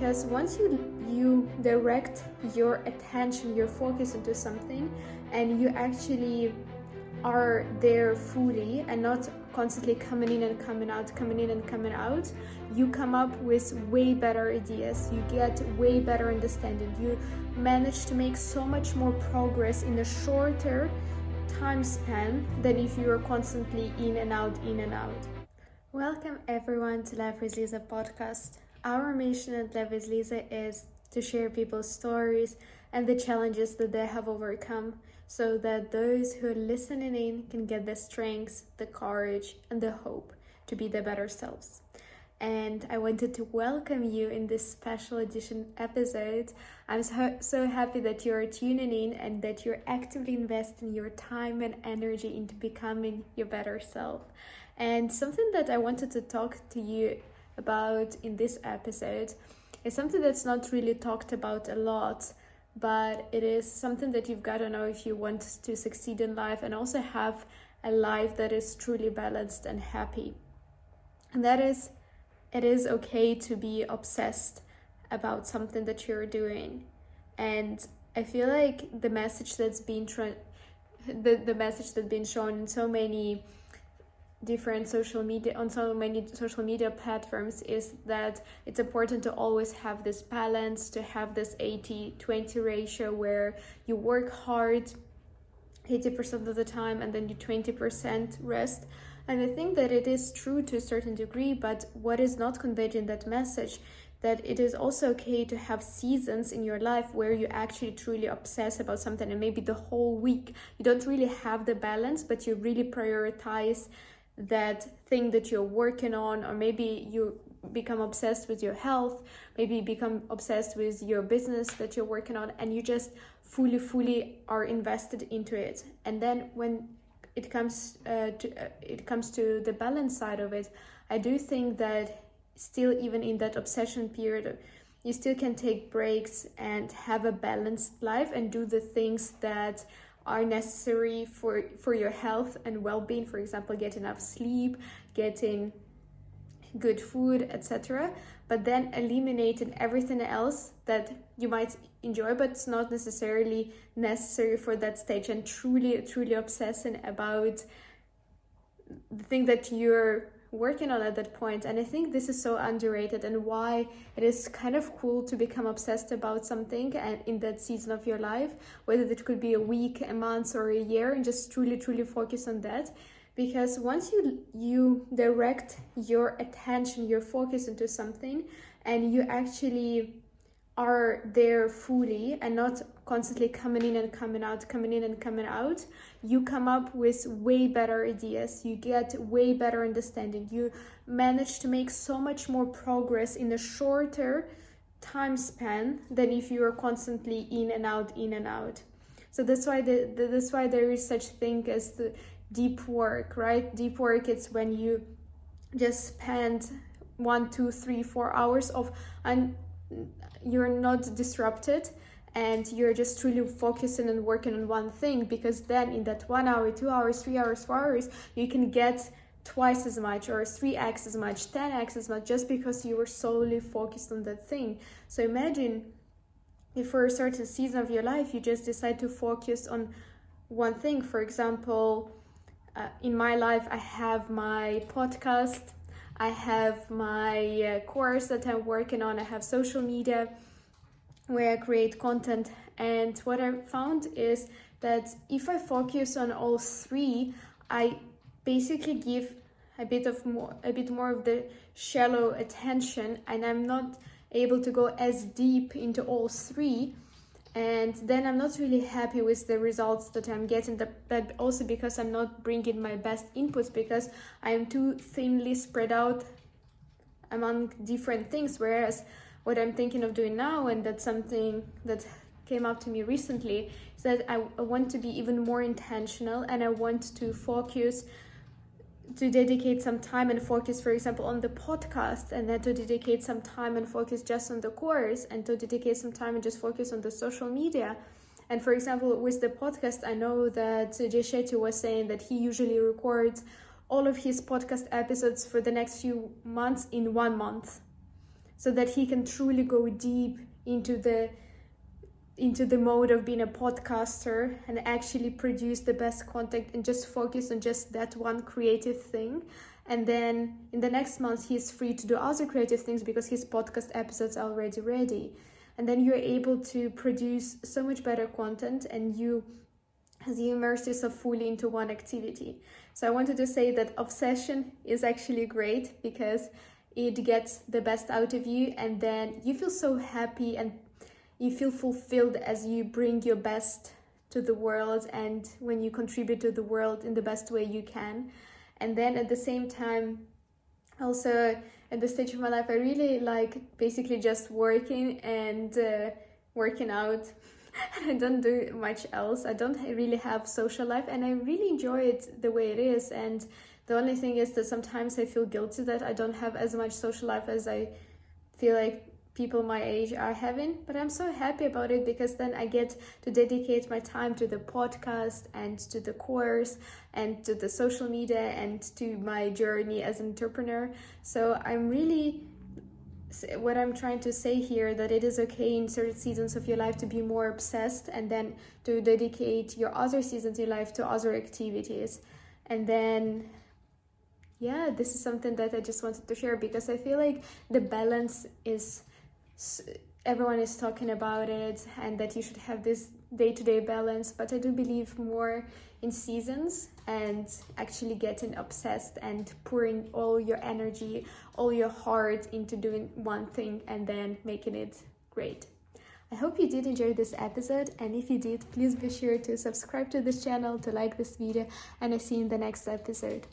because once you you direct your attention your focus into something and you actually are there fully and not constantly coming in and coming out coming in and coming out you come up with way better ideas. You get way better understanding. You manage to make so much more progress in a shorter time span than if you are constantly in and out in and out. Welcome everyone to life Liza podcast our mission at Life with Liza is to share people's stories and the challenges that they have overcome so that those who are listening in can get the strength, the courage, and the hope to be their better selves. And I wanted to welcome you in this special edition episode. I'm so, so happy that you're tuning in and that you're actively investing your time and energy into becoming your better self. And something that I wanted to talk to you about in this episode is something that's not really talked about a lot, but it is something that you've got to know if you want to succeed in life and also have a life that is truly balanced and happy. And that is, it is okay to be obsessed about something that you're doing. And I feel like the message that's been tra- the, the message that's been shown in so many different social media on so many social media platforms is that it's important to always have this balance to have this 80 20 ratio where you work hard 80% of the time and then you 20% rest. And i think that it is true to a certain degree but what is not conveyed in that message that it is also okay to have seasons in your life where you actually truly obsess about something and maybe the whole week you don't really have the balance but you really prioritize that thing that you're working on or maybe you become obsessed with your health maybe become obsessed with your business that you're working on and you just fully fully are invested into it. And then when it comes uh, to uh, it comes to the balance side of it i do think that still even in that obsession period you still can take breaks and have a balanced life and do the things that are necessary for for your health and well-being. For example get enough sleep getting good food etc but then eliminating everything else that you might enjoy but it's not necessarily necessary for that stage. And truly truly obsessing about the thing that you're working on at that point and i think this is so underrated and why it is kind of cool to become obsessed about something and in that season of your life whether it could be a week a month or a year and just truly truly focus on that. Because once you you direct your attention your focus into something and you actually are there fully and not constantly coming in and coming out, coming in and coming out, you come up with way better ideas. You get way better understanding. You manage to make so much more progress in a shorter time span than if you are constantly in and out, in and out. So that's why the, the that's why there is such thing as the deep work, right? Deep work it's when you just spend one, two, three, four hours of un you're not disrupted and you're just truly focusing and working on one thing because then in that one hour two hours three hours four hours you can get twice as much or 3x as much 10x as much just because you were solely focused on that thing. So imagine if for a certain season of your life you just decide to focus on one thing. For example uh, in my life i have my podcast I have my uh, course that I'm working on, I have social media where I create content. And what I found is that if I focus on all three, I basically give a bit of more a bit more of the shallow attention and I'm not able to go as deep into all three and then i'm not really happy with the results that i'm getting but also because i'm not bringing my best inputs because i am too thinly spread out among different things. Whereas what i'm thinking of doing now and that's something that came up to me recently is that I, I want to be even more intentional and i want to focus to dedicate some time and focus, for example, on the podcast, and then to dedicate some time and focus just on the course, and to dedicate some time and just focus on the social media. And for example, with the podcast, I know that Jay Shetty was saying that he usually records all of his podcast episodes for the next few months in one month. so that he can truly go deep into the into the mode of being a podcaster and actually produce the best content and just focus on just that one creative thing. And then in the next month he's free to do other creative things because his podcast episodes are already ready. And then you're able to produce so much better content and you as you immerse yourself fully into one activity. So i wanted to say that obsession is actually great because it gets the best out of you and then you feel so happy and you feel fulfilled as you bring your best to the world and when you contribute to the world in the best way you can. And then at the same time, also at the stage of my life, I really like basically just working and uh, working out. I don't do much else. I don't really have social life, and I really enjoy it the way it is. And the only thing is that sometimes I feel guilty that I don't have as much social life as I feel like people my age are having but i'm so happy about it because then i get to dedicate my time to the podcast and to the course and to the social media and to my journey as an entrepreneur. So i'm really what i'm trying to say here that it is okay in certain seasons of your life to be more obsessed and then to dedicate your other seasons in life to other activities. And then yeah this is something that i just wanted to share because i feel like the balance is everyone is talking about it and that you should have this day-to-day balance but i do believe more in seasons and actually getting obsessed and pouring all your energy all your heart into doing one thing and then making it great I hope you did enjoy this episode and if you did, please be sure to subscribe to this channel, to like this video and I see you in the next episode.